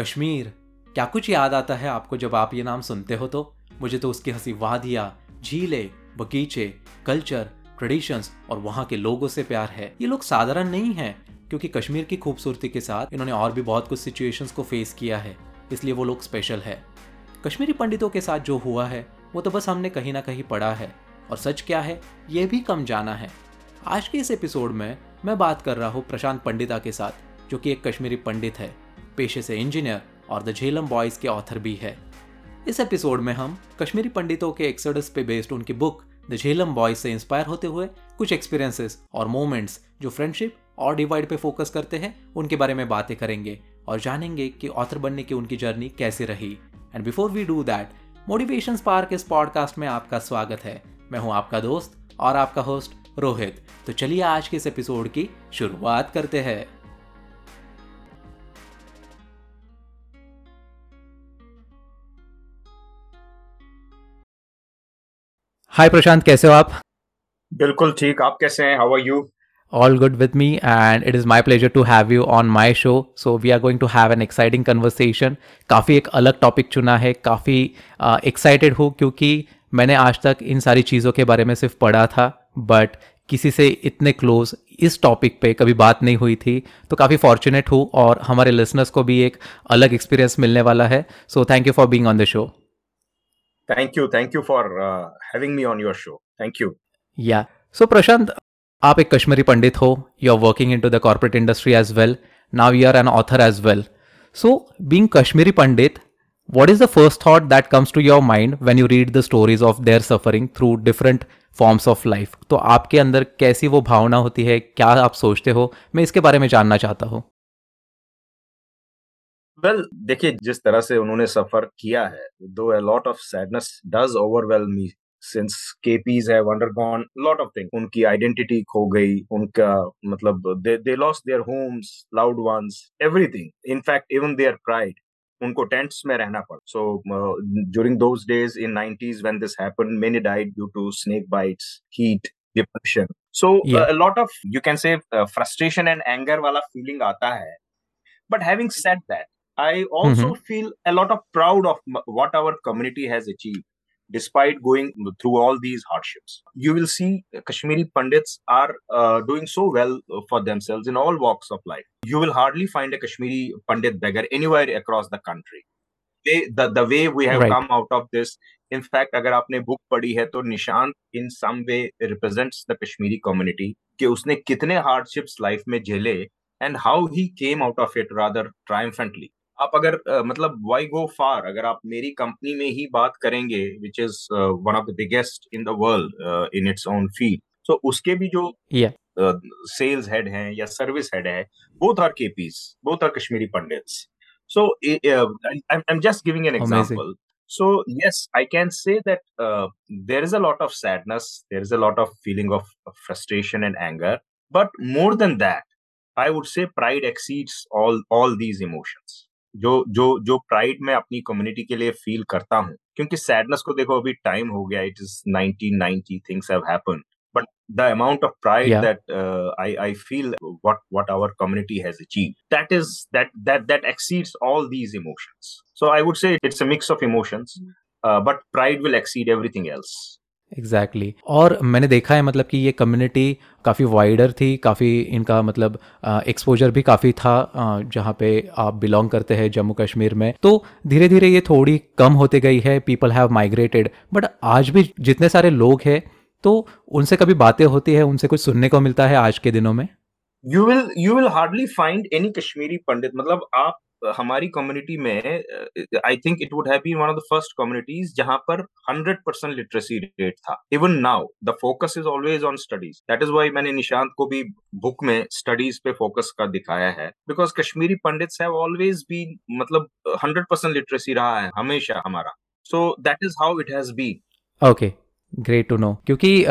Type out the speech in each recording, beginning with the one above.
कश्मीर, क्या कुछ याद आता है आपको जब आप ये नाम सुनते हो तो? मुझे तो उसकी हँसी वादियाँ, झीलें, बगीचे, कल्चर, ट्रेडिशंस और वहाँ के लोगों से प्यार है। ये लोग साधारण नहीं हैं, क्योंकि कश्मीर की खूबसूरती के साथ इन्होंने और भी बहुत कुछ सिचुएशंस को फेस किया है, इसलिए वो लोग स्पेशल है। कश्मीरी पंडितों के साथ जो हुआ है, वो तो बस हमने कहीं ना कहीं पढ़ा है। और सच क्या है, ये भी कम जाना है। आज के इस एपिसोड में मैं बात कर रहा हूँ प्रशांत पंडिता के साथ, जो कि एक कश्मीरी पंडित है। पेशे से इंजीनियर और द झेलम बॉयज़ के ऑथर भी है। इस एपिसोड में हम कश्मीरी पंडितों के एक्सोडस पे बेस्ड उनकी बुक द झेलम बॉयज़ से इंस्पायर होते हुए कुछ एक्सपीरियंसेस और मोमेंट्स जो फ्रेंडशिप और डिवाइड पे फोकस करते हैं, उनके बारे में बातें करेंगे और जानेंगे कि ऑथर बनने की उनकी जर्नी कैसे रही। And before we do that motivation spark इस पॉडकास्ट में आपका स्वागत है। मैं हूँ आपका दोस्त और आपका होस्ट रोहित। तो चलिए आज के इस एपिसोड की शुरुआत करते हैं। हाय प्रशांत कैसे हो आप? बिल्कुल ठीक। आप कैसे हैं? How are you all good with me and it is my pleasure to have you on my show. So we are going to have an exciting conversation. काफ़ी एक अलग टॉपिक चुना है। काफ़ी एक्साइटेड uh, हूँ क्योंकि मैंने आज तक इन सारी चीज़ों के बारे में सिर्फ़ पढ़ा था बट किसी से इतने क्लोज इस टॉपिक पे कभी बात नहीं हुई थी। तो काफ़ी फॉर्चुनेट हूँ और हमारे लिसनर्स को भी एक अलग एक्सपीरियंस मिलने वाला है। So thank you for being on the show thank you thank you for having me on your show thank you yeah so Prashant आप एक कश्मीरी पंडित हो you are working into the corporate industry as well now you are an author as well so being Kashmiri Pandit, what is the first thought that comes to your mind when you read the stories of their suffering through different forms of life? तो आपके अंदर कैसी वो भावना होती है? क्या आप सोचते हो? मैं इसके बारे में जानना चाहता हूँ। वेल well, देखिए जिस तरह से उन्होंने सफ़र किया है though a lot of sadness does overwhelm me since KPs have undergone lot of thing उनकी आइडेंटिटी खो गई उनका मतलब they lost their homes loved ones everything in fact even their pride उनको टेंट्स में रहना पड़ा। So during those days in 90s when this happened many died due to snake bites heat depression so lot of you can say frustration and anger वाला feeling आता है. But having said that I also mm-hmm. feel a lot of proud of what our community has achieved. despite going through all these hardships. You will see Kashmiri Pandits are uh, doing so well for themselves in all walks of life. You will hardly find a Kashmiri Pandit beggar anywhere across the country. They, the, the way we have right. come out of this, in fact, अगर आपने book पढ़ी है तो Nishant in some way represents the Kashmiri community कि उसने कितने hardships life में झेले and how he came out of it rather triumphantly आप अगर मतलब वाई गो फार अगर आप मेरी कंपनी में ही बात करेंगे which is one of the biggest in the world in its own field so उसके भी जो सेल्स हेड हैं या सर्विस हेड है both are KPs both are Kashmiri Pandits so I am just giving an example so yes I can say that there is a lot of sadness there is a lot of feeling of frustration and anger but more than that I would say pride exceeds all all these emotions जो जो जो pride मैं अपनी community के लिए feel करता हूँ क्योंकि सैडनेस को देखो अभी टाइम हो गया it is 1990 things have happened but the amount of pride yeah. that uh, I, I feel what what our community has achieved that is that that that exceeds all these emotions so i would say it's a mix of emotions uh, but pride will exceed everything else exactly exactly. और मैंने देखा है मतलब कि ये community काफ़ी wider थी, काफ़ी इनका मतलब एक्सपोजर भी काफ़ी था जहाँ पे आप बिलोंग करते हैं जम्मू कश्मीर में तो धीरे धीरे ये थोड़ी कम होते गई है पीपल हैव माइग्रेटेड बट आज भी जितने सारे लोग हैं तो उनसे कभी बातें होती है, उनसे कुछ सुनने को मिलता है आज के दिनों में you will you will hardly find any Kashmiri Pandit मतलब आप हमारी कम्युनिटी में I think it would have been one of the first communities जहाँ पर 100 परसेंट लिटरेसी रेट था even now the focus is always on studies that is why मैंने निशांत को भी बुक में स्टडीज़ पे फोकस का दिखाया है because Kashmiri Pandits have always been मतलब हंड्रेड परसेंट लिटरेसी रहा है, हमेशा हमारा। So that is how it has been okay great to know क्योंकि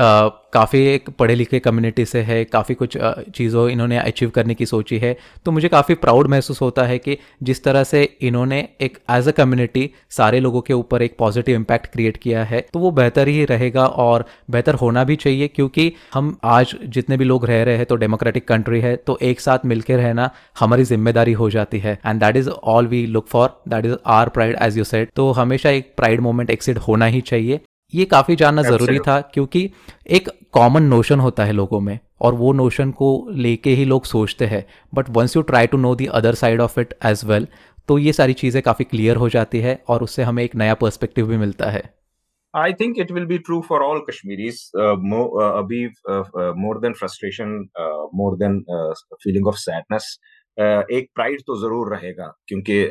काफ़ी एक पढ़े लिखे कम्युनिटी से है, काफ़ी कुछ चीज़ों इन्होंने अचीव करने की सोची है तो मुझे काफ़ी प्राउड महसूस होता है कि जिस तरह से इन्होंने एक एज अ कम्युनिटी सारे लोगों के ऊपर एक पॉजिटिव इम्पैक्ट क्रिएट किया है तो वो बेहतर ही रहेगा और बेहतर होना भी चाहिए, क्योंकि हम आज जितने भी लोग रह रहे हैं तो डेमोक्रेटिक कंट्री है तो एक साथ मिलकर रहना हमारी ज़िम्मेदारी हो जाती है and that is all we look for that is our pride as you said तो हमेशा एक प्राइड मोमेंट एक्सिड होना ही चाहिए। ये काफ़ी जानना ज़रूरी था क्योंकि एक कॉमन नोशन होता है लोगों में और वो नोशन को लेके ही लोग सोचते हैं। But once you try to know the other side of it as well तो ये सारी चीज़ें काफ़ी क्लियर हो जाती है और उससे हमें एक नया पर्सपेक्टिव भी मिलता है। I think it will be true for all Kashmiris अभी more than frustration more than feeling of sadness एक प्राइड तो ज़रूर रहेगा क्योंकि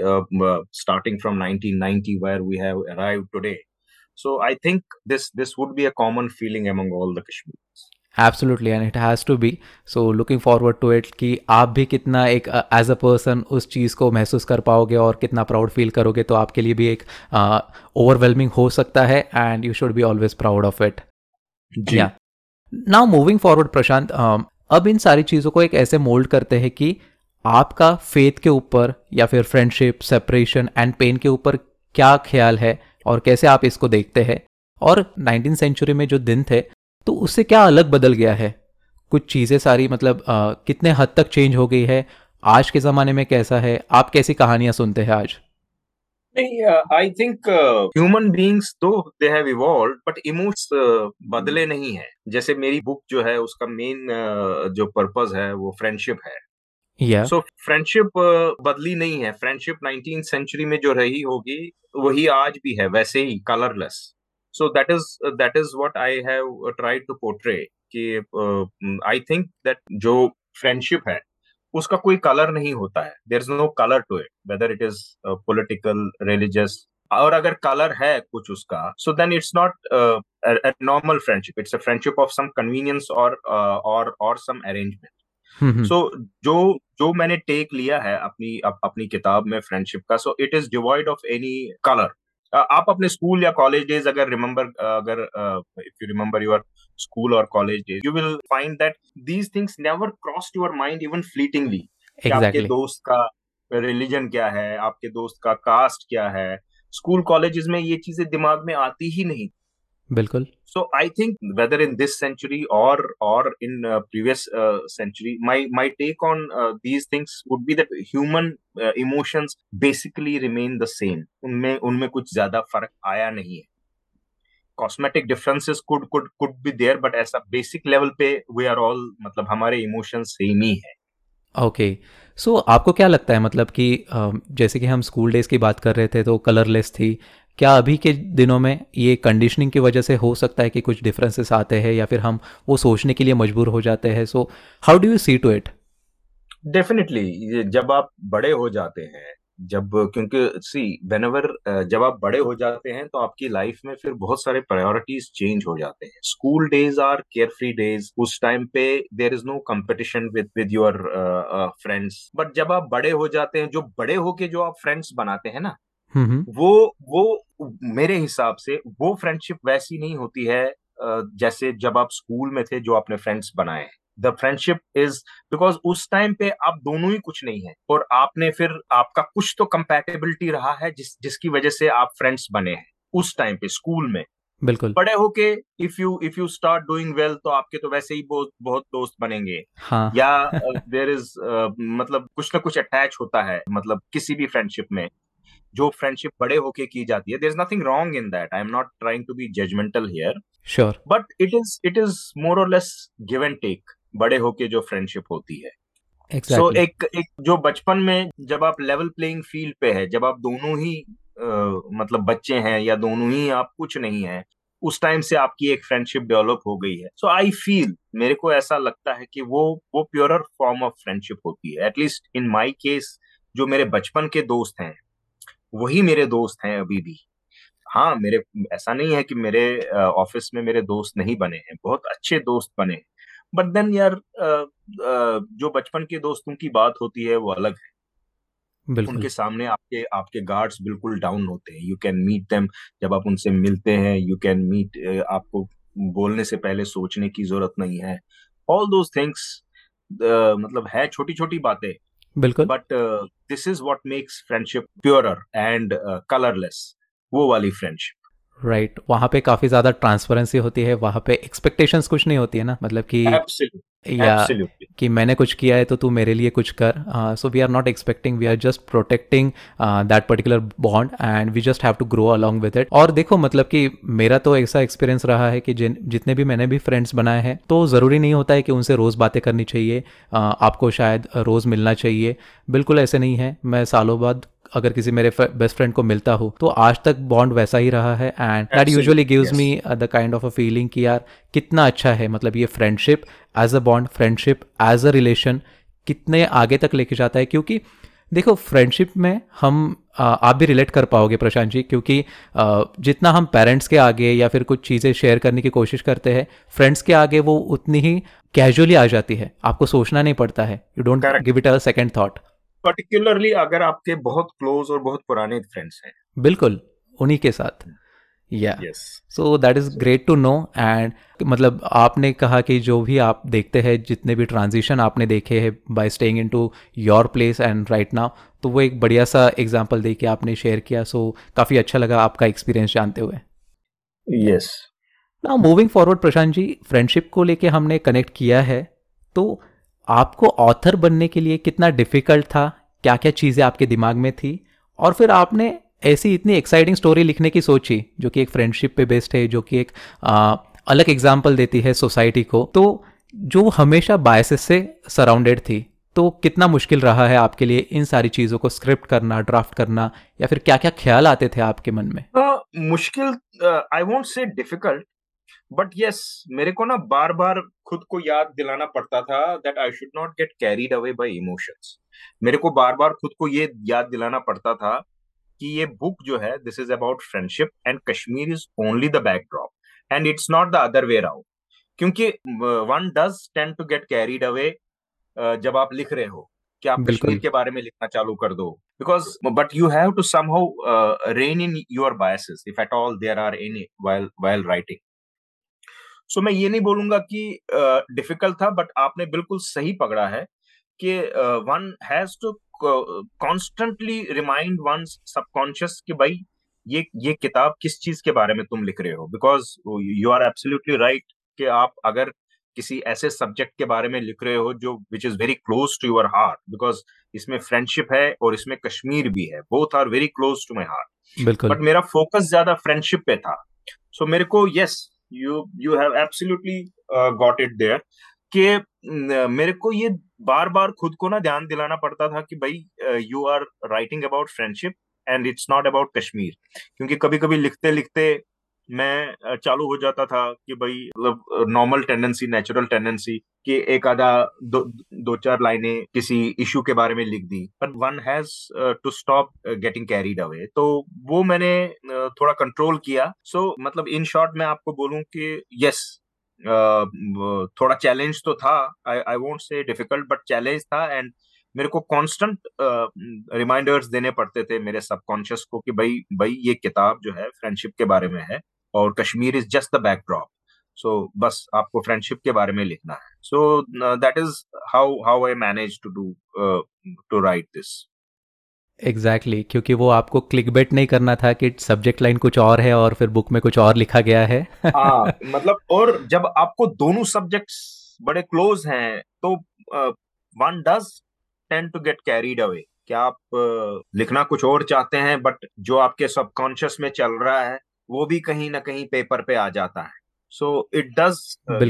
starting from 1990 where we have arrived today So I think this this would be a common feeling among all the Kashmiris. Absolutely and it has to be so looking forward to it कि आप भी कितना एक as a person उस चीज़ को महसूस कर पाओगे और कितना प्राउड फील करोगे तो आपके लिए भी एक ओवरवेलमिंग uh, हो सकता है and you should be always proud of it yeah now moving forward Prashant अब इन सारी चीज़ों को एक ऐसे मोल्ड करते हैं कि आपका फेथ के ऊपर या फिर फ्रेंडशिप सेपरेशन एंड पेन के ऊपर क्या ख्याल है? और कैसे आप इसको देखते हैं? और नाइनटीन सेंचुरी में जो दिन थे तो उससे क्या अलग बदल गया है? कुछ चीज़ें सारी मतलब आ, कितने हद तक चेंज हो गई है? आज के ज़माने में कैसा है? आप कैसी कहानियाँ सुनते हैं आज? नहीं आई थिंक ह्यूमन बींग्स तो they have evolve but emotes बदले नहीं है। जैसे मेरी बुक जो है उसका मेन uh, जो पर्पज है वो फ्रेंडशिप है। सो फ्रेंडशिप बदली नहीं है। फ्रेंडशिप नाइनटीन सेंचुरी में जो रही होगी, वही आज भी है, वैसे ही colourless so that is that is what I have tried to portray कि आई थिंक दैट जो फ्रेंडशिप है, उसका कोई कलर नहीं होता है। There is no colour to it whether it is political religious और अगर कलर है कुछ उसका so then it's not normal friendship it's a friendship of some convenience और और और सम अरेंजमेंट सो so, जो जो मैंने टेक लिया है अपनी अप, अपनी किताब में फ्रेंडशिप का so it is devoid of any colour आप अपने स्कूल या कॉलेज डेज़ अगर रिमेम्बर अगर if you remember your school और college days you will find that these things never cross your mind even fleetingly आपके दोस्त का रिलीजन क्या है आपके दोस्त का कास्ट क्या है? स्कूल कॉलेजेस में ये चीज़ें दिमाग में आती ही नहीं। बिल्कुल। So I think whether in this century और और in previous century my my take on these things would be that human emotions basically remain the same उनमें उनमें कुछ ज़्यादा फ़र्क आया नहीं है। Cosmetic differences could could could be there but ऐसा बेसिक लेवल पे वी आर ऑल मतलब हमारे इमोशंस सेम ही है। ओके सो आपको क्या लगता है मतलब कि जैसे कि हम स्कूल डेज़ की बात कर रहे थे तो कलरलेस थी क्या अभी के दिनों में ये कंडीशनिंग की वजह से हो सकता है कि कुछ डिफरेंसेस आते हैं या फिर हम वो सोचने के लिए मजबूर हो जाते हैं? So how do you see to it definitely जब आप बड़े हो जाते हैं, जब, क्योंकि सी वेन जब आप बड़े हो जाते हैं तो आपकी लाइफ में फिर बहुत सारे प्रायोरिटीज चेंज हो जाते हैं। School days are carefree days उस टाइम पे there is no competition with with your friends but जब आप बड़े हो जाते हैं, जो बड़े होके जो आप फ्रेंड्स बनाते हैं ना वो वो मेरे हिसाब से वो फ्रेंडशिप वैसी नहीं होती है जैसे जब आप स्कूल में थे जो आपने फ्रेंड्स बनाए हैं। द फ्रेंडशिप इज़ बिकॉज़ उस टाइम पे आप दोनों ही कुछ नहीं है। और आपने फिर आपका कुछ तो कंपेटेबिलिटी रहा है जिस जिसकी वजह से आप फ्रेंड्स बने हैं उस टाइम पे स्कूल में। बिल्कुल। बड़े होके if you if you start doing well तो आपके तो वैसे ही बहुत बहुत दोस्त बनेंगे। हाँ. या देर इज़ uh, मतलब कुछ ना कुछ अटैच होता है मतलब किसी भी फ्रेंडशिप में। जो फ्रेंडशिप बड़े होके की जाती है there is nothing wrong in that I am not trying to be judgemental here sure but it is it is more or less give and take बड़े होके जो फ्रेंडशिप होती है. Exactly. so, एक एक जो बचपन में जब आप लेवल प्लेइंग फ़ील्ड पे है जब आप दोनों ही uh, मतलब बच्चे हैं या दोनों ही आप कुछ नहीं है उस टाइम से आपकी एक फ्रेंडशिप डेवलप हो गई है. सो आई फील मेरे को ऐसा लगता है कि वो वो प्योरर फॉर्म ऑफ़ फ्रेंडशिप होती है. एटलीस्ट इन माई केस जो मेरे बचपन के दोस्त हैं वही मेरे दोस्त हैं अभी भी। हाँ मेरे ऐसा नहीं है कि मेरे ऑफ़िस में मेरे दोस्त नहीं बने हैं बहुत अच्छे दोस्त बने हैं। बट देन यार जो बचपन के दोस्तों की बात होती है वो अलग है। उनके सामने आपके आपके गार्ड्स बिल्कुल डाउन होते हैं। यू कैन मीट देम जब आप उनसे मिलते हैं यू कैन मीट आपको बोलने से पहले सोचने की ज़रूरत नहीं है। ऑल दोज थिंग्स मतलब है छोटी छोटी बातें। बिल्कुल। But this is what makes friendship pure and colourless वो वाली फ्रेंडशिप राइट right. वहाँ पे काफ़ी ज़्यादा ट्रांसपेरेंसी होती है वहाँ पे एक्सपेक्टेशंस कुछ नहीं होती है ना मतलब कि Absolutely. या Absolutely. कि मैंने कुछ किया है तो तू मेरे लिए कुछ कर so we are not expecting we are just protecting that particular bond and we just have to grow along with it और देखो मतलब कि मेरा तो ऐसा एक्सपीरियंस रहा है कि जिन जितने भी मैंने भी फ्रेंड्स बनाए हैं तो ज़रूरी नहीं होता है कि उनसे रोज़ बातें करनी चाहिए uh, आपको शायद रोज़ मिलना चाहिए बिल्कुल ऐसे नहीं है मैं सालों बाद अगर किसी मेरे बेस्ट फ्रेंड को मिलता हो तो आज तक बॉन्ड वैसा ही रहा है and that usually gives me the kind of a feeling कि यार कितना अच्छा है मतलब ये friendship as a bond friendship as a relation कितने आगे तक लेके जाता है क्योंकि देखो फ्रेंडशिप में हम आप भी रिलेट कर पाओगे प्रशांत जी क्योंकि जितना हम पेरेंट्स के आगे या फिर कुछ चीज़ें शेयर करने की कोशिश करते हैं फ्रेंड्स के आगे वो उतनी ही कैजुअली आ जाती है आपको सोचना नहीं पड़ता है you don't give it a second thought particularly अगर आपके बहुत क्लोज और बहुत पुराने फ्रेंड्स हैं। बिल्कुल उन्हीं के साथ। Yeah so that is great to know and मतलब आपने कहा कि जो भी आप देखते हैं जितने भी ट्रांजिशन आपने देखे हैं by staying into your place and right now तो वो एक बढ़िया सा एग्जांपल दे के आपने शेयर किया। सो so, काफ़ी अच्छा लगा आपका एक्सपीरियंस जानते हुए। Yes now moving forward Prashant ji friendship को लेके हमने कनेक्ट किया है तो आपको ऑथर बनने के लिए कितना डिफ़िकल्ट था? क्या क्या चीज़ें आपके दिमाग में थी? और फिर आपने ऐसी इतनी एक्साइटिंग स्टोरी लिखने की सोची जो कि एक फ्रेंडशिप पे बेस्ड है जो कि एक आ, अलग एग्ज़ाम्पल देती है सोसाइटी को तो जो हमेशा बायसेस से सराउंडेड थी तो कितना मुश्किल रहा है आपके लिए इन सारी चीज़ों को स्क्रिप्ट करना ड्राफ्ट करना या फिर क्या क्या ख्याल आते थे आपके मन में? uh, मुश्किल I won't say difficult but yes मेरे को ना बार बार खुद को याद दिलाना पड़ता था that I should not get carried away by emotions मेरे को बार बार खुद को ये याद दिलाना पड़ता था कि ये बुक जो है this is about friendship and Kashmir is only the backdrop and it's not the other way round क्योंकि one does tend to get carried away जब आप लिख रहे हो कि आप कश्मीर के बारे में लिखना चालू कर दो। Because but you have to somehow rein in your biases if at all there are any while while writing so मैं ये नहीं बोलूँगा कि डिफ़िकल्ट uh, था बट आपने बिल्कुल सही पकड़ा है कि one has to constantly remind one subconscious कि भाई ये ये किताब किस चीज़ के बारे में तुम लिख रहे हो? Because you are absolutely right कि आप अगर किसी ऐसे सब्जेक्ट के बारे में लिख रहे हो जो which is very close to your heart because इसमें फ्रेंडशिप है और इसमें कश्मीर भी है। Both are very close to my heart बिल्कुल। बट मेरा फोकस ज़्यादा फ्रेंडशिप पे था। सो so, मेरे को yes you you have absolutely got it there के मेरे को ये बार बार खुद को ना ध्यान दिलाना पड़ता था कि भाई you are writing about friendship and it's not about Kashmir क्योंकि कभी कभी लिखते लिखते मैं चालू हो जाता था कि भाई मतलब नॉर्मल टेंडेंसी नेचुरल टेंडेंसी कि एक आधा दो दो चार लाइनें किसी इशू के बारे में लिख दी। But one has to stop getting carried away तो वो मैंने थोड़ा कंट्रोल किया। सो so, मतलब इन शॉर्ट मैं आपको बोलूँ कि यस थोड़ा चैलेंज तो था। I I won't say difficult but challenge था एंड मेरे को कांस्टेंट रिमाइंडर्स uh, देने पड़ते थे मेरे सबकॉन्शियस को कि भाई भाई ये किताब जो है फ्रेंडशिप के बारे में है। और Kashmir is just the backdrop so बस आपको फ्रेंडशिप के बारे में लिखना है। So that is how how I manage to do to write this exactly exactly, क्योंकि वो आपको क्लिक बेट नहीं करना था कि सब्जेक्ट लाइन कुछ और है और फिर बुक में कुछ और लिखा गया है। हाँ मतलब और जब आपको दोनों सब्जेक्ट्स बड़े क्लोज हैं तो one does tend to get carried away क्या आप uh, लिखना कुछ और चाहते हैं बट जो आपके सबकॉन्शियस में चल रहा है वो भी कहीं ना कहीं पेपर पे आ जाता है। सो इट डज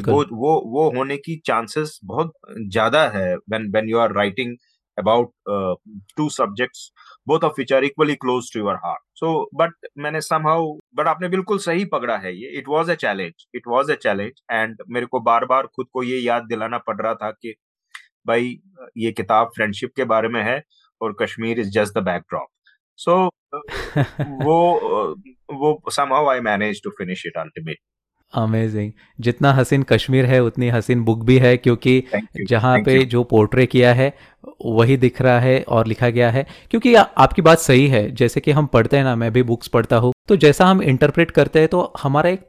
वो वो वो होने की चांसेस बहुत ज़्यादा है when when you are writing about uh, two subjects both of which are equally close to your heart. So but मैंने somehow but आपने बिल्कुल सही पकड़ा है ये। It was a challenge it was a challenge and मेरे को बार बार खुद को ये याद दिलाना पड़ रहा था कि भाई ये किताब फ्रेंडशिप के बारे में है और Kashmir is just the backdrop so वो वो somehow I managed to finish it ultimately. Amazing जितना हसीन कश्मीर है उतनी हसीन बुक भी है क्योंकि जहाँ पे you. जो पोर्ट्रे किया है वही दिख रहा है और लिखा गया है। क्योंकि आ, आपकी बात सही है जैसे कि हम पढ़ते हैं ना मैं भी बुक्स पढ़ता हूँ तो जैसा हम इंटरप्रेट करते हैं तो हमारा एक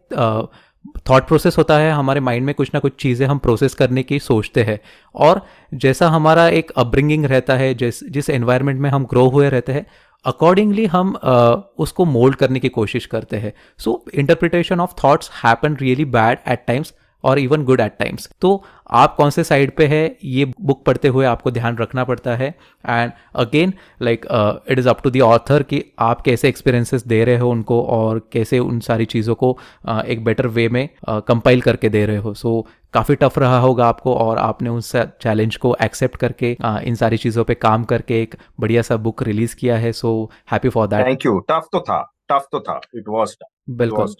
थॉट प्रोसेस होता है हमारे माइंड में कुछ ना कुछ चीज़ें हम प्रोसेस करने की सोचते हैं। और जैसा हमारा एक अपब्रिंगिंग रहता है जिस जिस एनवायरनमेंट में हम ग्रो हुए रहते हैं अकॉर्डिंगली हम uh, उसको मोल्ड करने की कोशिश करते हैं। So interpretation of thoughts happen really bad at times और इवन गुड एट टाइम्स तो आप कौन से साइड पे है? ये बुक पढ़ते हुए आपको ध्यान रखना पड़ता है। And again like it is up to the author कि आप कैसे एक्सपीरियंसेस दे रहे हो उनको और कैसे उन सारी चीज़ों को uh, एक बेटर वे में कंपाइल uh, करके दे रहे हो। सो so, काफ़ी टफ रहा होगा आपको और आपने उस चैलेंज को एक्सेप्ट करके इन सारी चीज़ों पे काम करके एक बढ़िया सा बुक रिलीज़ किया है so happy for that thank you tough तो था टफ तो था. इट वाज टफ बिल्कुल।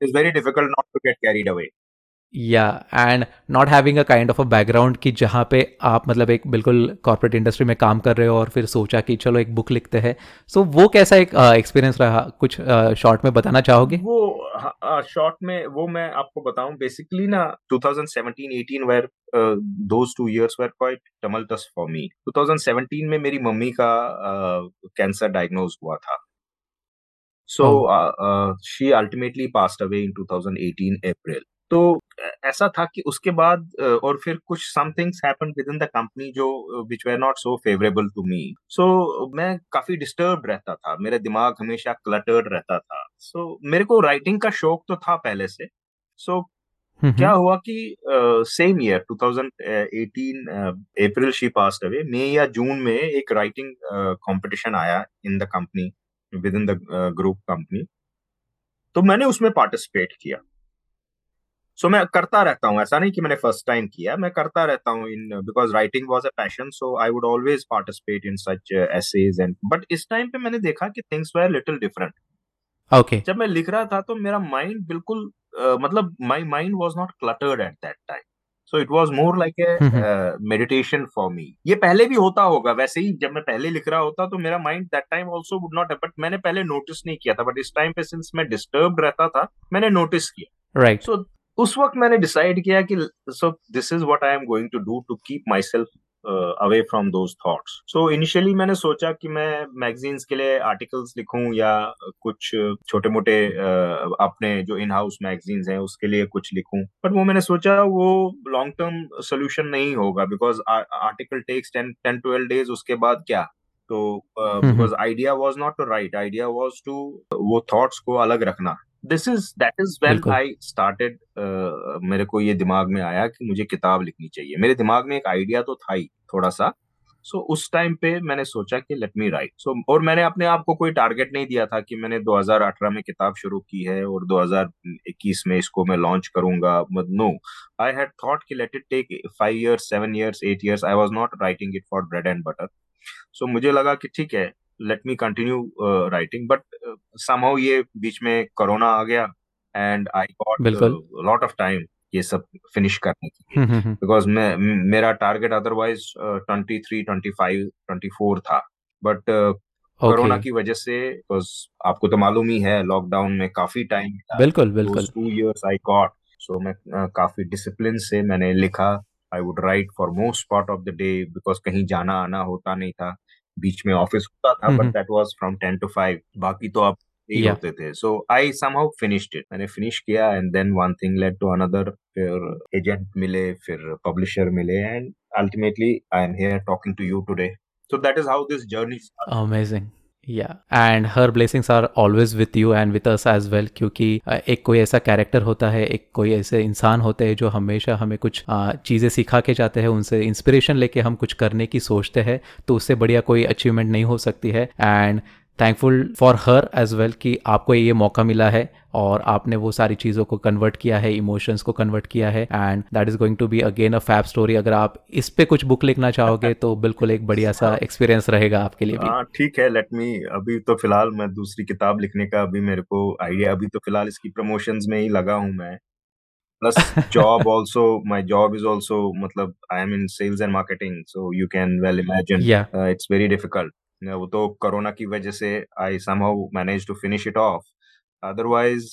It's very difficult not to get carried away या and not having a kind of a background कि जहाँ पे आप मतलब एक बिल्कुल कॉर्पोरेट इंडस्ट्री में काम कर रहे हो और फिर सोचा कि चलो एक बुक लिखते हैं। सो so, वो कैसा एक एक्सपीरियंस uh, रहा? कुछ शॉर्ट uh, में बताना चाहोगे? वो शॉर्ट में वो मैं आपको बताऊँ। बेसिकली ना 2017-18 where those two years were quite tumultuous for me 2017 में मेरी मम्मी का कैंसर uh, डायग्नोज हुआ था। So she ultimately passed away in 2018 April तो ऐसा था कि उसके बाद और फिर कुछ some things happened within the company जो which were not so favourable to me so मैं काफ़ी डिस्टर्ब रहता था मेरा दिमाग हमेशा क्लटर्ड रहता था। सो so, मेरे को राइटिंग का शौक तो था पहले से। सो so, क्या हुआ कि same year 2018 April she passed away मई या जून में एक राइटिंग कंपटीशन आया in the company within the group company तो मैंने उसमें पार्टिसिपेट किया। सो so, मैं करता रहता हूँ ऐसा नहीं कि मैंने फ़र्स्ट टाइम किया मैं करता रहता हूँ in because writing was a passion so I would always participate in such essays and but इस टाइम पे मैंने देखा कि things were little different okay जब मैं लिख रहा था तो मेरा माइंड बिल्कुल uh, मतलब my mind was not cluttered at that time so it was more like a meditation for me ये पहले भी होता होगा वैसे ही जब मैं पहले लिख रहा होता तो मेरा mind that time also would not but मैंने पहले नोटिस नहीं किया था बट इस टाइम पे सिंस मैं डिस्टर्ब रहता था मैंने नोटिस किया। राइट सो उस वक्त मैंने डिसाइड किया कि so this is what I am going to do to keep myself away from those thoughts so initially मैंने सोचा कि मैं मैगजीन्स के लिए आर्टिकल्स लिखूं या कुछ छोटे मोटे uh, अपने जो इन हाउस मैगजीन्स हैं उसके लिए कुछ लिखूं। बट वो मैंने सोचा वो लॉन्ग टर्म सोल्यूशन नहीं होगा because article takes ten ten twelve days उसके बाद क्या? तो because idea was not to write idea was to वो थॉट्स को अलग रखना। This is that is when I started मेरे को ये दिमाग में आया कि मुझे किताब लिखनी चाहिए। मेरे दिमाग में एक आइडिया तो था ही थोड़ा सा सो so, उस टाइम पे मैंने सोचा कि लेट मी राइट सो और मैंने अपने आप को कोई टारगेट नहीं दिया था कि मैंने 2018 में किताब शुरू की है और 2021 में इसको मैं लॉन्च करूँगा। नो आई हैड थॉट कि let it take five years seven years eight years I was not writing it for bread and butter so मुझे लगा कि ठीक है let me continue writing but somehow ये बीच में कोरोना आ गया and I got lot of time ये सब फिनिश करने की बिकॉज़ हम्म, हम्म, हम्म। मैं मेरा target otherwise twenty three twenty five twenty four था बट कोरोना की वजह से बिकॉज़ आपको तो मालूम ही है लॉकडाउन में काफ़ी टाइम बिल्कुल बिल्कुल। Two years I got so मैं uh, काफ़ी डिसिप्लिन से मैंने लिखा। I would write for most part of the day because कहीं जाना आना होता नहीं था। बीच में ऑफ़िस होता था but that was from ten to five बाकी तो आप yeah. होते थे। So I somehow finished it मैंने फिनिश किया and then one thing led to another फिर एजेंट मिले फिर पब्लिशर मिले and ultimately I am here talking to you today so that is how this journey started. Yeah and her blessings are always with you and with us as well क्योंकि एक कोई ऐसा character होता है, एक कोई ऐसे इंसान होते हैं जो हमेशा हमें कुछ चीज़ें सिखा के जाते हैं, उनसे इंस्पिरेशन लेके हम कुछ करने की सोचते हैं तो उससे बढ़िया कोई अचीवमेंट नहीं हो सकती है। And thankful for her as well कि आपको ये मौका मिला है और आपने वो सारी चीज़ों को कन्वर्ट किया है इमोशंस को कन्वर्ट किया है and that is going to be again a fab story अगर आप इस पे कुछ बुक लिखना चाहोगे तो बिल्कुल एक बढ़िया सा एक्सपीरियंस रहेगा आपके लिए भी। हाँ, ठीक है लेट मी अभी तो फ़िलहाल मैं दूसरी किताब लिखने का अभी मेरे को आइडिया अभी तो फ़िलहाल इसकी प्रमोशन में ही लगा हूँ मैं। Plus job also my job is also मतलब I am in sales and marketing so you can well imagine it's very difficult वो तो कोरोना की वजह से I somehow manage to finish it off otherwise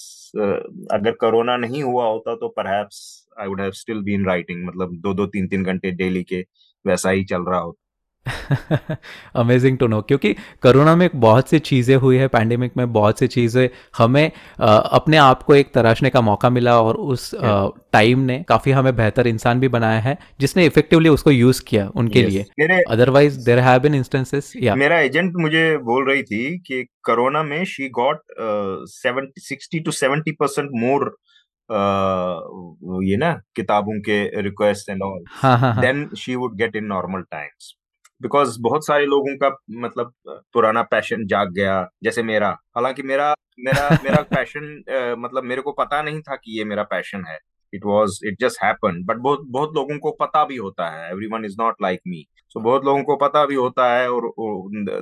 अगर कोरोना नहीं हुआ होता तो perhaps I would have still been writing मतलब दो दो तीन तीन घंटे डेली के वैसा ही चल रहा होता। अमेजिंग टू नो क्योंकि कोरोना में बहुत सी चीज़ें हुई है पैंडेमिक में बहुत सी चीज़ें हमें आ, अपने आप को एक तराशने का मौका मिला और उस टाइम yeah. ने काफ़ी हमें बेहतर इंसान भी बनाया है जिसने इफेक्टिवली उसको यूज़ किया उनके yes. लिए। Otherwise there have been instances मेरा एजेंट मुझे बोल रही थी कि कोरोना में she got sixty two seventy percent more ये ना किताबों के request and all then she would get in normal times because बहुत सारे लोगों का मतलब पुराना पैशन जाग गया जैसे मेरा। हालाँकि मेरा मेरा मेरा पैशन मतलब मेरे को पता नहीं था कि ये मेरा पैशन है। It was it just happen but बहुत बहुत लोगों को पता भी होता है। Every one is not like me so बहुत लोगों को पता भी होता है और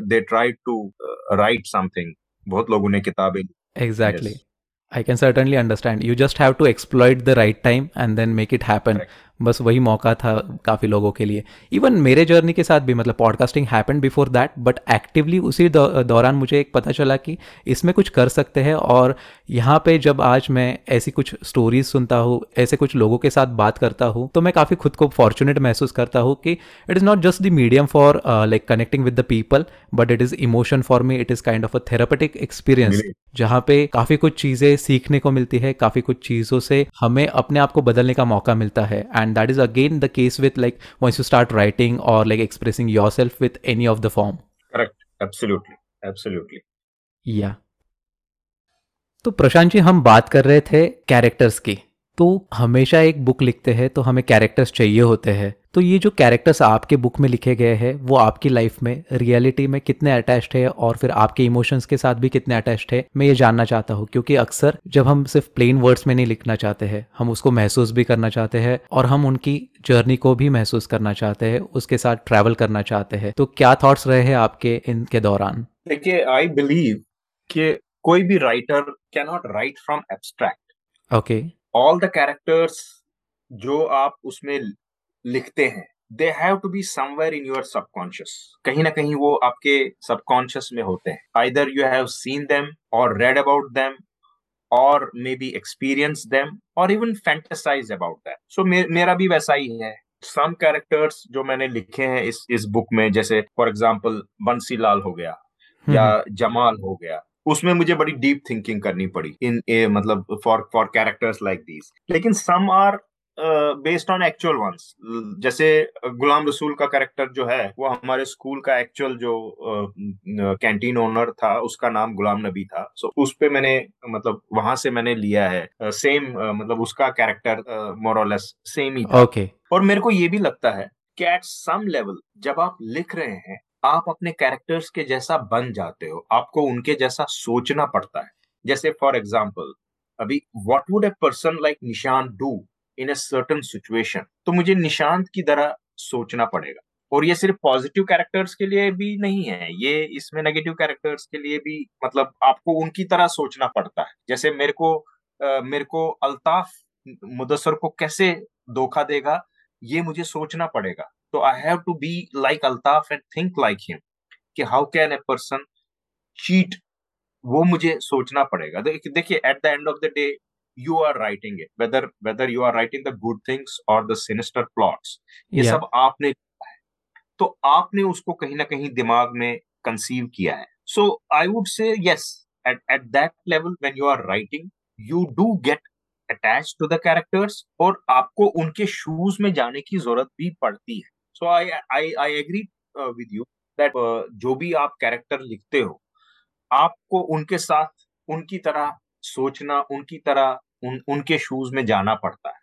they try to write something बहुत लोगों ने किताबें exactly I can certainly understand you just have to exploit the right time and then make it happen बस वही मौका था काफ़ी लोगों के लिए। इवन मेरे जर्नी के साथ भी मतलब podcasting happen before that but actively उसी दौरान मुझे एक पता चला कि इसमें कुछ कर सकते हैं और यहाँ पे जब आज मैं ऐसी कुछ स्टोरीज सुनता हूँ ऐसे कुछ लोगों के साथ बात करता हूँ तो मैं काफ़ी खुद को फॉर्चुनेट महसूस करता हूँ कि it is not just the medium for like connecting with the people but it is emotion for me it is kind of a therapeutic experience जहाँ पे काफ़ी कुछ चीज़ें सीखने को मिलती है काफ़ी कुछ चीज़ों से हमें अपने आप को बदलने का मौका मिलता है। And and that is again the case with like once you start writing or like expressing yourself with any of the form correct absolutely absolutely yeah तो प्रशांत जी हम बात कर रहे थे कैरेक्टर्स की तो हमेशा एक बुक लिखते हैं तो हमें कैरेक्टर्स चाहिए होते हैं। तो ये जो कैरेक्टर्स आपके बुक में लिखे गए हैं वो आपकी लाइफ में रियलिटी में कितने अटैच्ड है और फिर आपके इमोशंस के साथ भी कितने अटैच्ड है मैं ये जानना चाहता हूँ। क्योंकि अक्सर जब हम सिर्फ़ प्लेन वर्ड्स में नहीं लिखना चाहते हैं हम उसको महसूस भी करना चाहते हैं और हम उनकी जर्नी को भी महसूस करना चाहते हैं उसके साथ ट्रैवल करना चाहते हैं। तो क्या थॉट्स रहे हैं आपके इनके दौरान? देखिए आई बिलीव कि कोई भी writer can not write from abstract okay all the characters जो आप उसमें लिखते हैं they have to be somewhere in your subconscious कहीं ना कहीं वो आपके सबकॉन्शियस में होते हैं। Either you have seen them और रेड अबाउट देम और मे बी एक्सपीरियंस देम और even fantasize about that so मेरा भी वैसा ही है। सम कैरेक्टर्स जो मैंने लिखे हैं इस इस बुक में जैसे फॉर एग्ज़ाम्पल बंसी लाल हो गया या हम्म। जमाल हो गया। उसमें मुझे बड़ी डीप थिंकिंग करनी पड़ी इन ए मतलब for for characters like these लेकिन some are based on actual ones जैसे गुलाम रसूल का कैरेक्टर जो है वो हमारे स्कूल का एक्चुअल जो कैंटीन uh, ओनर था उसका नाम गुलाम नबी था. सो so, उस पे मैंने मतलब वहाँ से मैंने लिया है. सेम uh, uh, मतलब उसका कैरेक्टर मोरलेस सेम ही था. Okay. और मेरे को ये भी लगता है कि एट सम लेवल जब आप लिख रहे हैं आप अपने कैरेक्टर्स के जैसा बन जाते हो आपको उनके जैसा सोचना पड़ता है। जैसे फॉर एग्ज़ाम्पल अभी what would a person like Nishan do in a certain situation तो मुझे निशांत की तरह सोचना पड़ेगा। और ये सिर्फ़ पॉजिटिव कैरेक्टर्स के लिए भी नहीं है ये इसमें नेगेटिव कैरेक्टर्स के लिए भी मतलब आपको उनकी तरह सोचना पड़ता है। जैसे मेरे को आ, मेरे को अल्ताफ मुदसर को कैसे धोखा देगा ये मुझे सोचना पड़ेगा। तो I have to be like Altaf and think like him कि how can a person cheat वो मुझे सोचना पड़ेगा। देखिए at the end of the day you are writing it whether whether you are writing the good things और the sinister plots ये सब आपने तो आपने उसको कहीं ना कहीं दिमाग में कंसीव किया है। So I would say yes at at that level when you are writing you do get attach to the characters और आपको उनके शूज़ में जाने की ज़रूरत भी पड़ती है। So I I I agree with you that जो भी आप कैरेक्टर लिखते हो, आपको उनके साथ उनकी तरह सोचना, उनकी तरह उन, उनके शूज़ में जाना पड़ता है।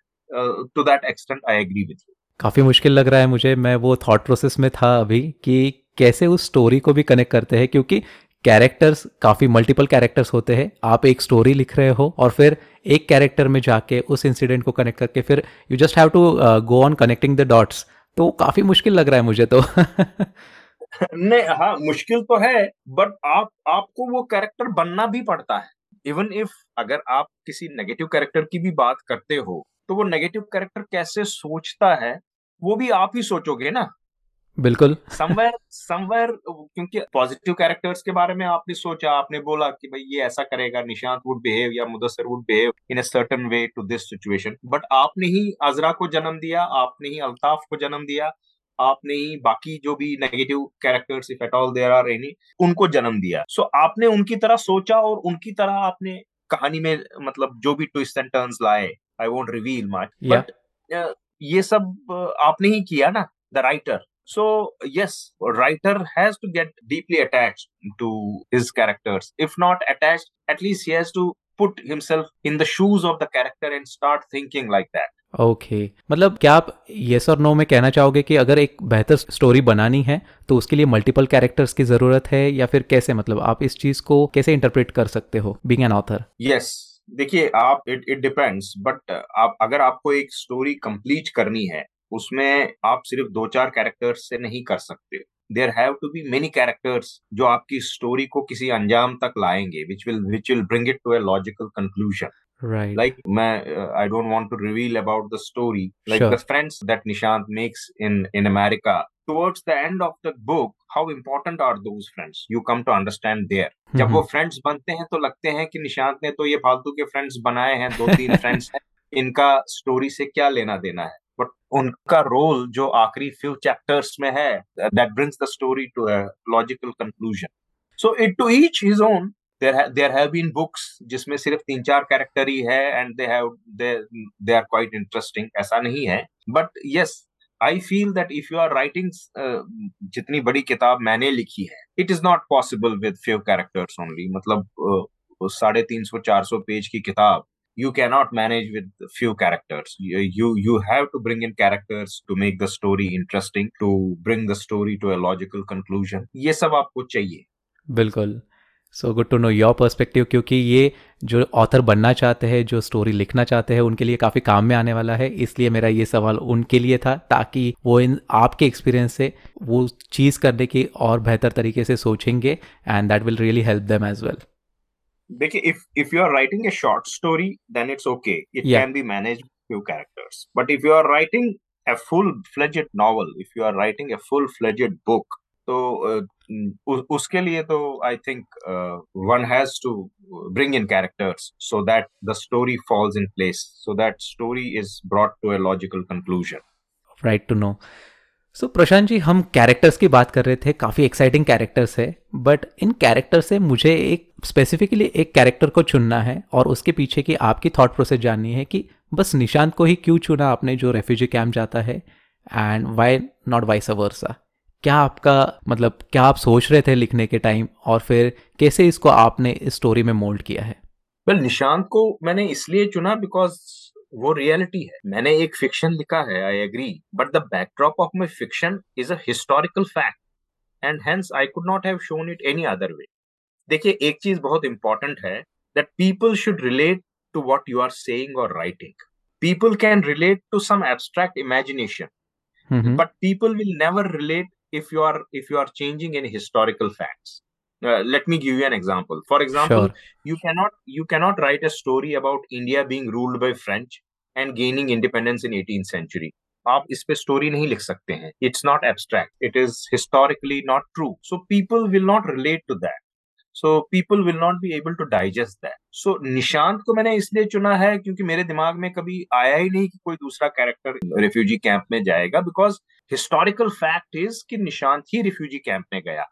To that extent I agree with you काफ़ी मुश्किल लग रहा है मुझे, मैं वो थॉट प्रोसेस में था अभी कि कैसे उस स्टोरी को भी कनेक्ट करते हैं, क्योंकि कैरेक्टर्स काफ़ी मल्टीपल कैरेक्टर्स होते हैं। आप एक स्टोरी लिख रहे हो और फिर एक कैरेक्टर में जाके उस इंसिडेंट को कनेक्ट करके फिर you just have to go on connecting the dots तो काफ़ी मुश्किल लग रहा है मुझे तो। नहीं हाँ मुश्किल तो है बट आप, आपको वो कैरेक्टर बनना भी पड़ता है। इवन इफ़ अगर आप किसी नेगेटिव कैरेक्टर की भी बात करते हो तो वो नेगेटिव कैरेक्टर कैसे सोचता है, वो भी आप ही सोचोगे ना। बिल्कुल। समवेयर समवेयर क्योंकि पॉजिटिव कैरेक्टर्स के बारे में आपने सोचा आपने बोला कि भाई ये ऐसा करेगा निशांत वुड बिहेव या Mudassar would behave in a certain way to this situation but आपने ही अजरा को जन्म दिया आपने ही अल्ताफ को जन्म दिया आपने ही बाकी जो भी negative characters if at all there are any उनको जन्म दिया। सो so, आपने उनकी तरह सोचा और उनकी तरह आपने कहानी में मतलब जो भी ट्विस्ट एंड टर्न्स लाए I won't reveal much but ये सब आपने ही किया ना the writer So yes, a writer has to get deeply attached to his characters. If not attached, at least he has to put himself in the shoes of the character and start thinking like that. Okay okay. मतलब क्या आप yes और no में कहना चाहोगे कि अगर एक बेहतर स्टोरी बनानी है तो उसके लिए मल्टीपल कैरेक्टर्स की ज़रूरत है या फिर कैसे मतलब आप इस चीज़ को कैसे इंटरप्रेट कर सकते हो बीइंग एन ऑथर यस देखिए आप इट इट डिपेंड्स बट आप अगर आपको एक स्टोरी कंप्लीट करनी है उसमें आप सिर्फ़ दो चार कैरेक्टर्स से नहीं कर सकते there have to be many characters जो आपकी स्टोरी को किसी अंजाम तक लाएँगे which will which will bring it to a logical conclusion Right. Like, my, uh, I don't want to reveal about the story. Like Sure. the friends that Nishant makes in in America. Towards the end of the book, how important are those friends? You come to understand there. Mm-hmm. जब वो friends बनते हैं तो लगते हैं कि निशांत ने तो ये फालतू के फ्रेंड्स बनाए हैं दो तीन फ्रेंड्स हैं इनका स्टोरी से क्या लेना देना है बट उनका रोल जो आखिरी फ्यू चैप्टर्स में है that brings the story to logical conclusion so it to each his own there have been books जिसमें सिर्फ़ तीन चार कैरेक्टर ही है and they have they they are quite interesting ऐसा नहीं है. But yes I feel that if you are writing जितनी बड़ी किताब मैंने लिखी है it is not possible with few characters only मतलब साढ़े तीन सौ, चार सौ पेज की किताब you cannot manage with few characters. You, you you have to bring in characters to make the story interesting to bring the story to a logical conclusion. ये सब आपको चाहिए। बिल्कुल। So good to know your perspective क्योंकि ये जो author बनना चाहते हैं जो स्टोरी लिखना चाहते हैं उनके लिए काफ़ी काम में आने वाला है। इसलिए मेरा ये सवाल उनके लिए था ताकि वो इन आपके एक्सपीरियंस से वो चीज़ करने की और बेहतर तरीके से सोचेंगे and that will really help them as well if if you are writing a short story then it's okay it Yeah. can be managed with few characters but if you are writing a full fledged novel if you are writing a full fledged book तो uh, उ, उसके लिए तो I think one has to bring in characters so that the story falls in place so that story is brought to a logical conclusion right to know so so, Prashant ji हम characters की बात कर रहे थे काफ़ी एक्साइटिंग कैरेक्टर्स है but इन character से मुझे एक स्पेसिफिकली एक कैरेक्टर को चुनना है और उसके पीछे की आपकी थॉट प्रोसेस जाननी है कि बस निशांत को ही क्यों चुना आपने जो रेफ्यूजी कैंप जाता है and why not vice versa क्या आपका मतलब क्या आप सोच रहे थे लिखने के टाइम और फिर कैसे इसको आपने इस स्टोरी में मोल्ड किया है वेल well, निशांत को मैंने इसलिए चुना बिकॉज़ वो रियलिटी है। मैंने एक फिक्शन लिखा है I agree but the backdrop of my fiction is a historical fact and hence I could not have shown it any other way देखिए एक चीज़ बहुत इंपॉर्टेंट है that people should relate to what you are saying और writing people can relate to some abstract imagination but people will never relate if you are if you are changing any historical facts. Uh, let me give you an example. For example Sure. you cannot you cannot write a story about india being ruled by french and gaining independence in 18th century. आप इस पे स्टोरी नहीं लिख सकते हैं. It's not abstract it is historically not true so people will not relate to that so people will not be able to digest that so Nishant को मैंने इसलिए चुना है क्योंकि मेरे दिमाग में कभी आया ही नहीं कि कोई दूसरा कैरेक्टर रिफ्यूजी कैंप में जाएगा बिकॉज़ हिस्टोरिकल फैक्ट इज़ कि निशांत ही रिफ्यूजी कैंप में गया।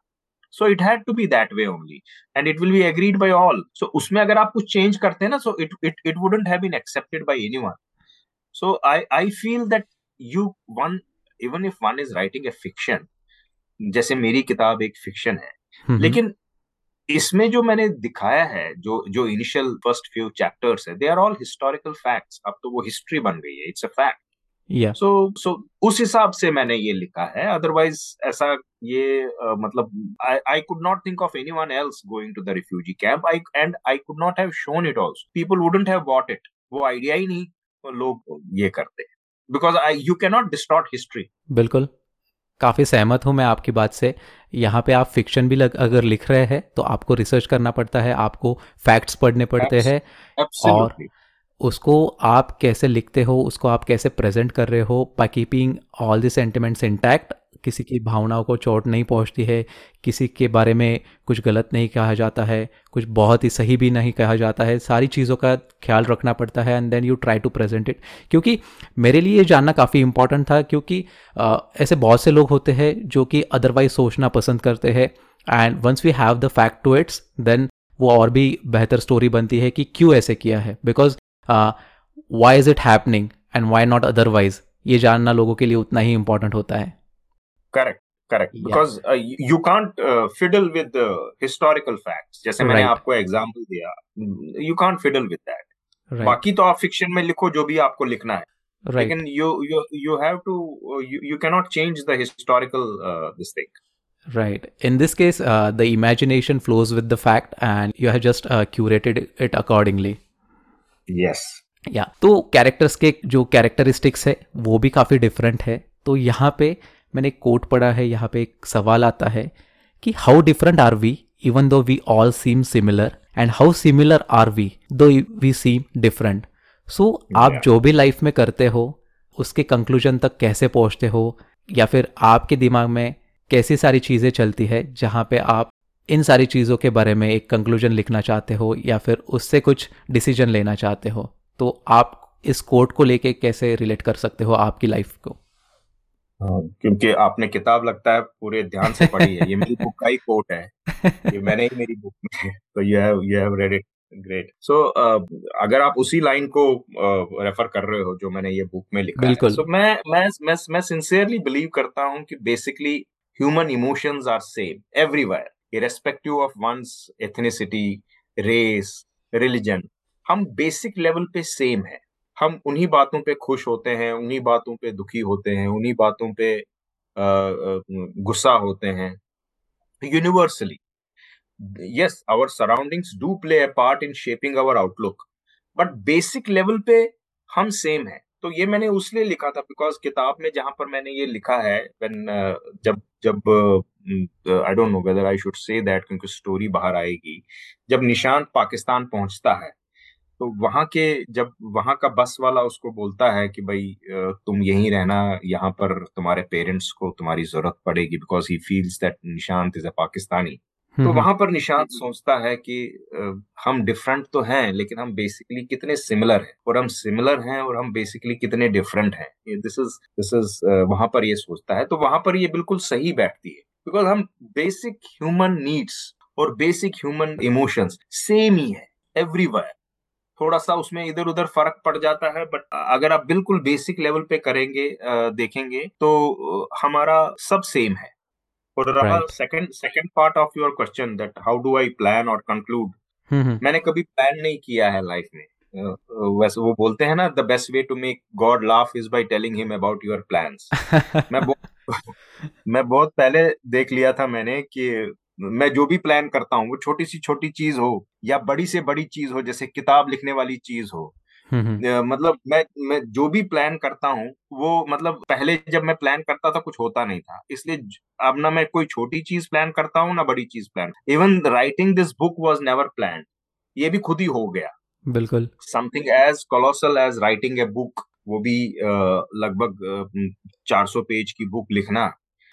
So it had to be that way only and it will be agreed by all so उसमें अगर आप कुछ चेंज करते हैं ना so it it it wouldn't have been accepted by anyone so I I feel that you one even if one is writing a fiction जैसे मेरी किताब एक फिक्शन है लेकिन इसमें जो मैंने दिखाया है जो जो इनिशियल फ़र्स्ट फ्यू चैप्टर्स है they are all historical facts अब तो वो हिस्ट्री बन गई है इट्स अ फैक्ट या सो सो उस हिसाब से मैंने ये लिखा है। अदरवाइज़ ऐसा ये uh, मतलब I could not think of anyone else going to the refugee camp I and I could not have shown it also people wouldn't have bought it वो आइडिया ही नहीं लोग ये करते because I you can not distort history बिल्कुल। काफ़ी सहमत हूँ मैं आपकी बात से। यहाँ पे आप फिक्शन भी लग, अगर लिख रहे हैं तो आपको रिसर्च करना पड़ता है आपको फैक्ट्स पढ़ने पड़ते हैं। और उसको आप कैसे लिखते हो उसको आप कैसे प्रेजेंट कर रहे हो by keeping all the sentiments intact किसी की भावनाओं को चोट नहीं पहुँचती है किसी के बारे में कुछ गलत नहीं कहा जाता है कुछ बहुत ही सही भी नहीं कहा जाता है सारी चीज़ों का ख्याल रखना पड़ता है and then you try to present it क्योंकि मेरे लिए ये जानना काफ़ी इंपॉर्टेंट था क्योंकि आ, ऐसे बहुत से लोग होते हैं जो कि अदरवाइज़ सोचना पसंद करते हैं and once we have the fact to its then वो और भी बेहतर स्टोरी बनती है कि क्यों ऐसे किया है। Because why is it happening and why not otherwise ये जानना लोगों के लिए उतना ही इंपॉर्टेंट होता है। Correct correct because you can't fiddle with historical facts जैसे right. मैंने आपको एग्जांपल दिया you can't fiddle with that बाकी तो आप फिक्शन में लिखो जो भी आपको लिखना है। Right. लेकिन you you you have to you can not change the historical this thing Right. In this case, uh, the imagination flows with the fact, and you have just uh, curated it accordingly. Yes. या तो characters के जो characteristics है वो भी काफ़ी different है। तो यहाँ पे मैंने एक कोट पढ़ा है यहाँ पे एक सवाल आता है कि how different are we even though we all seem similar and how similar are we though we seem different so आप जो भी लाइफ में करते हो उसके कंक्लूजन तक कैसे पहुँचते हो या फिर आपके दिमाग में कैसी सारी चीज़ें चलती है जहाँ पे आप इन सारी चीज़ों के बारे में एक कंक्लूजन लिखना चाहते हो या फिर उससे कुछ डिसीज़न लेना चाहते हो तो आप इस कोर्ट को लेके कैसे रिलेट कर सकते हो आपकी लाइफ को? क्योंकि आपने किताब लगता है पूरे ध्यान से पढ़ी है ये मेरी बुक का ही कोट है। ये मैंने ही मेरी बुक में तो you have you have read it great so अगर आप उसी लाइन को रेफर uh, कर रहे हो जो मैंने ये बुक में लिखा बिल्कुल। सो so, मैं मैं मैं मैं सिंसियरली बिलीव करता हूँ कि basically human emotions are same everywhere irrespective of one's ethnicity race religion हम बेसिक लेवल पे सेम है। हम उन्हीं बातों पे खुश होते हैं, उन्हीं बातों पे दुखी होते हैं, उन्हीं बातों पे गुस्सा होते हैं। Universally yes our surroundings do play a part in shaping our outlook but basic level पे हम सेम है। तो ये मैंने उसलिए लिखा था बिकॉज़ किताब में जहाँ पर मैंने ये लिखा है when, uh, जब जब I don't know whether I should say that क्योंकि स्टोरी बाहर आएगी। जब निशांत पाकिस्तान पहुँचता है तो वहाँ के जब वहाँ का बस वाला उसको बोलता है कि भाई तुम यहीं रहना यहाँ पर तुम्हारे पेरेंट्स को तुम्हारी ज़रूरत पड़ेगी because he feels that Nishant is a Pakistani. तो वहाँ पर निशांत सोचता है कि हम डिफरेंट तो हैं लेकिन हम बेसिकली कितने सिमिलर हैं। और हम सिमिलर हैं और हम बेसिकली कितने डिफरेंट हैं। दिस इज़ दिस इज़ वहाँ पर ये सोचता है। तो वहाँ पर ये बिल्कुल सही बैठती है। बिकॉज़ हम बेसिक ह्यूमन नीड्स और बेसिक ह्यूमन इमोशंस सेम ही है एवरीवेयर थोड़ा सा उसमें इधर उधर फ़र्क पड़ जाता है बट अगर आप बिल्कुल बेसिक लेवल पे करेंगे देखेंगे तो हमारा सब सेम है। और रहा second second part of your question that how do I plan और कंक्लूड मैंने कभी प्लान नहीं किया है लाइफ में। वैसे वो बोलते हैं ना the best way to make God laugh is by telling him about your plans मैं बहुत मैं बहुत पहले देख लिया था मैंने कि मैं जो भी प्लान करता हूँ वो छोटी सी छोटी चीज़ हो या बड़ी से बड़ी चीज़ हो जैसे किताब लिखने वाली चीज़ हो मतलब मैं मैं जो भी प्लान करता हूँ वो मतलब पहले जब मैं प्लान करता था कुछ होता नहीं था। इसलिए अब ना मैं कोई छोटी चीज़ प्लान करता हूँ ना बड़ी चीज़ plan even writing this book was never plan ये भी खुद ही हो गया। बिल्कुल। Something as colossal as writing a book वो भी लगभग चार सौ पेज की बुक लिखना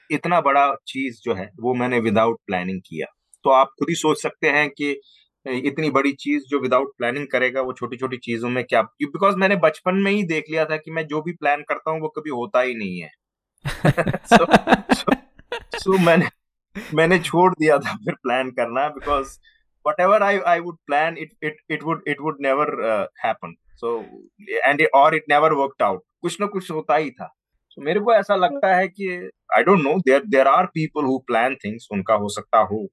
इतना बड़ा चीज़ जो है वो मैंने विदाउट प्लानिंग किया। तो आप खुद ही सोच सकते हैं कि इतनी बड़ी चीज़ जो विदाउट प्लानिंग करेगा वो छोटी छोटी चीज़ों में क्या बिकॉज़ मैंने बचपन में ही देख लिया था कि मैं जो भी प्लान करता हूँ वो कभी होता ही नहीं है। सो so, so, so मैंने मैंने छोड़ दिया था फिर प्लान करना because whatever I I would plan it it it would it would never happen so and और इट नेवर वर्कड आउट कुछ ना कुछ होता ही था। तो मेरे को ऐसा लगता है कि I don't know there there are people who plan things उनका हो सकता हो।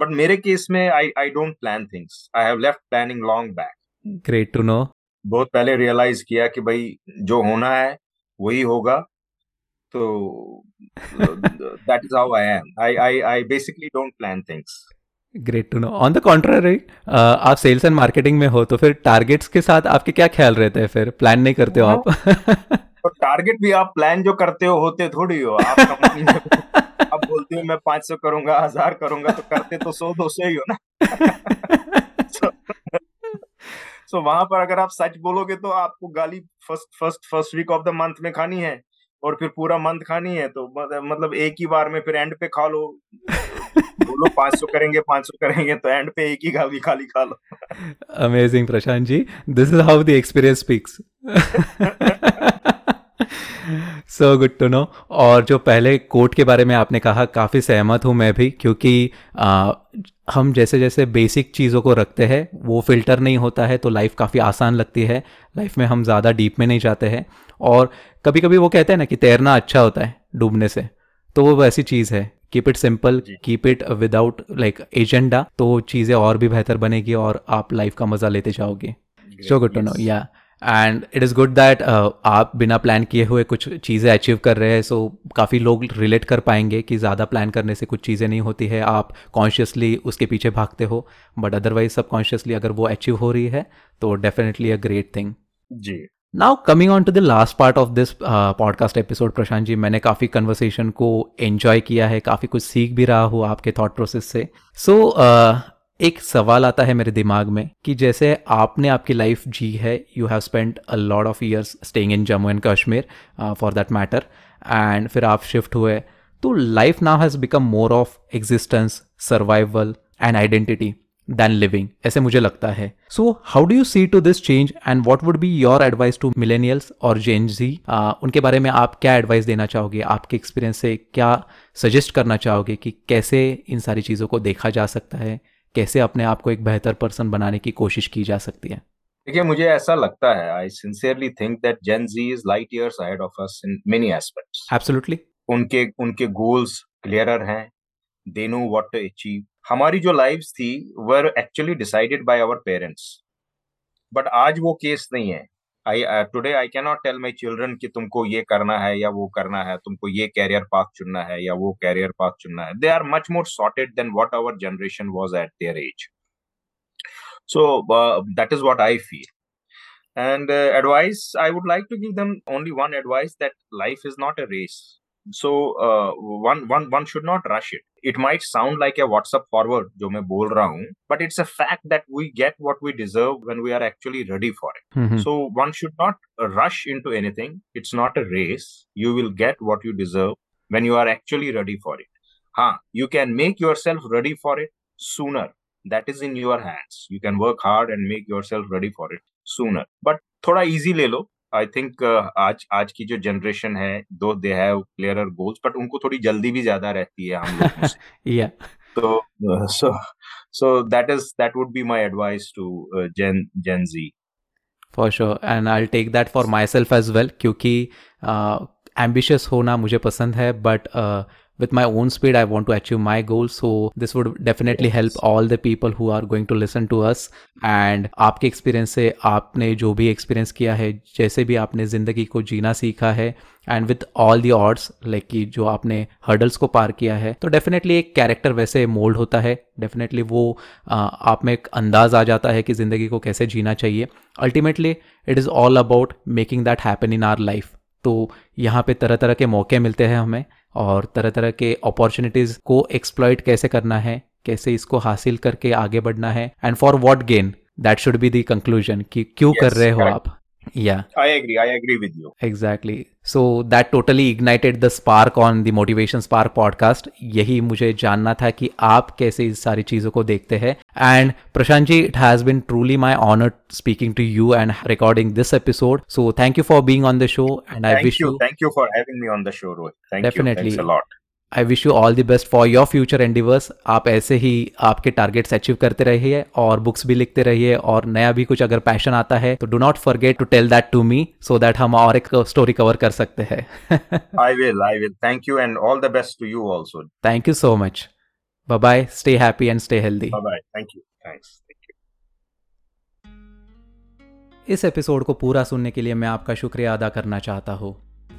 बट मेरे केस में I I don't plan things I have left planning long back great to know बहुत पहले रियलाइज़ किया कि भाई जो होना है वही होगा। तो that is how I am I I I basically don't plan things great too no on the contrary आप सेल्स एंड मार्केटिंग में हो तो फिर टारगेट्स के साथ आपके क्या ख्याल रहते हैं फिर? प्लान नहीं करते हो। आप? तो टारगेट भी आप प्लान जो करते हो होते थोड़ी हो। आप कंपनी आप बोलते हो मैं पाँच सौ करूँगा हज़ार करूँगा तो करते तो सौ दो सौ ही हो ना। सो so, वहाँ पर अगर आप सच बोलोगे तो आपको गाली first first first week of the month में खानी है और फिर पूरा मंथ खानी है तो मतलब एक ही बार में फिर एंड पे खा लो। बोलो पाँच सौ करेंगे पाँच सौ करेंगे तो एंड पे एक ही गाली खाली खा लो। Amazing Prashant ji. This is how the experience speaks so good to know और जो पहले कोट के बारे में आपने कहा काफ़ी सहमत हूँ मैं भी क्योंकि आ, हम जैसे जैसे बेसिक चीज़ों को रखते हैं वो फ़िल्टर नहीं होता है तो लाइफ काफ़ी आसान लगती है। लाइफ में हम ज़्यादा डीप में नहीं जाते हैं। और कभी कभी वो कहते हैं ना कि तैरना अच्छा होता है डूबने से। तो वो वैसी चीज़ है। Keep it simple keep it without like agenda तो चीज़ें और भी बेहतर बनेगी और आप लाइफ का मज़ा लेते जाओगे। सो गुड टू नो या and it is good that आप बिना प्लान किए हुए कुछ चीज़ें अचीव कर रहे हैं सो so, काफ़ी लोग रिलेट कर पाएँगे कि ज़्यादा प्लान करने से कुछ चीज़ें नहीं होती है। आप कॉन्शियसली उसके पीछे भागते हो बट अदरवाइज़ सब कॉन्शियसली अगर वो अचीव हो रही है तो definitely a great thing ji. Now coming on to the last part of this podcast episode Prashant ji मैंने काफ़ी कन्वर्सेशन को एन्जॉय किया है काफ़ी कुछ सीख भी रहा हूँ आपके थॉट प्रोसेस से सो। So, uh, एक सवाल आता है मेरे दिमाग में कि जैसे आपने आपकी लाइफ जी है you have spend a lot of years staying in Jammu and Kashmir for that matter and फिर आप शिफ्ट हुए तो life now has become more of existence survival and identity than living ऐसे मुझे लगता है। So how do you see to this change and what would be your advice to millennials और जेन जी उनके बारे में आप क्या एडवाइस देना चाहोगे? आपके एक्सपीरियंस से क्या सजेस्ट करना चाहोगे कि कैसे इन सारी चीज़ों को देखा जा सकता है? कैसे अपने आप को एक बेहतर पर्सन बनाने की कोशिश की जा सकती है? देखिए मुझे ऐसा लगता है I sincerely think that Gen Z is light years ahead of us in many aspects absolutely उनके उनके गोल्स क्लियरर हैं. They know what to achieve हमारी जो लाइव्स थी were actually decided by our parents but आज वो case नहीं है. I today I can not tell my children कि तुमको ये करना है या वो करना है तुमको ये कैरियर पाथ चुनना है या वो कैरियर पाथ चुनना है। They are much more sorted than what our generation was at their age so that is what I feel and uh, advice i would like to give them only one advice that life is not a race. So uh, one one one should not rush it. It might sound like a whatsapp forward main bol raha hu but it's a fact that we get what we deserve when we are actually ready for it. Mm-hmm. so one should not rush into anything. It's not a race. You will get what you deserve when you are actually ready for it. ha you can make yourself ready for it sooner. That is in your hands. You can work hard and make yourself ready for it sooner. But thoda easy le lo I think uh, आज आज की जो generation है though they have clearer goals but उनको थोड़ी जल्दी भी ज़्यादा रहती है हम लोगों से। या तो so so that is that would be my advice to Gen Gen Z for sure and I take that for myself as well क्योंकि एम्बिशियस uh, होना मुझे पसंद है but uh, with my own speed i want to achieve my goals so this would definitely yes. help all the people who are going to listen to us. And आपके experience से आपने जो भी experience किया है जैसे भी आपने ज़िंदगी को जीना सीखा है and with all the odds like कि जो आपने हर्डल्स को पार किया है तो डेफिनेटली एक कैरेक्टर वैसे मोल्ड होता है। डेफिनेटली वो आ, आप में एक अंदाज आ जाता है कि ज़िंदगी को कैसे जीना चाहिए। Ultimately it is all about making that happen in our life तो यहाँ पे तरह तरह के मौके मिलते हैं हमें। और तरह तरह के अपॉर्चुनिटीज़ को एक्सप्लॉयट कैसे करना है कैसे इसको हासिल करके आगे बढ़ना है and for what gain that should be the conclusion कि क्यों yes, कर रहे हो आप? Yeah. I agree. I agree with you. Exactly. So that totally ignited the spark on the motivation spark podcast. यही मुझे जानना था कि आप कैसे इस सारी चीज़ों को देखते हैं। And Prashant ji it has been truly my honour speaking to you and recording this episode so thank you for being on the show and I wish you thank you for having me on the show Rohit definitely I wish you all the best for your future endeavours आप ऐसे ही आपके targets achieve करते रहिए और books भी लिखते रहिए और नया भी कुछ अगर पैशन आता है तो do not forget to tell that to me so that हम और एक स्टोरी कवर कर सकते हैं। I will I will thank you and all the best to you also thank you so much bye bye stay happy and stay healthy bye thank you thanks इस episode को पूरा सुनने के लिए मैं आपका शुक्रिया अदा करना चाहता हूँ।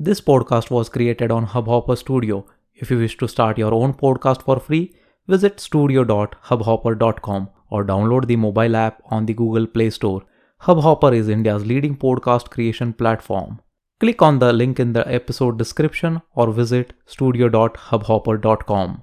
This podcast was created on Hubhopper Studio. If you wish to start your own podcast for free, visit studio.hubhopper.com or download the mobile app on the Google Play Store. Hubhopper is India's leading podcast creation platform. Click on the link in the episode description or visit studio.hubhopper.com.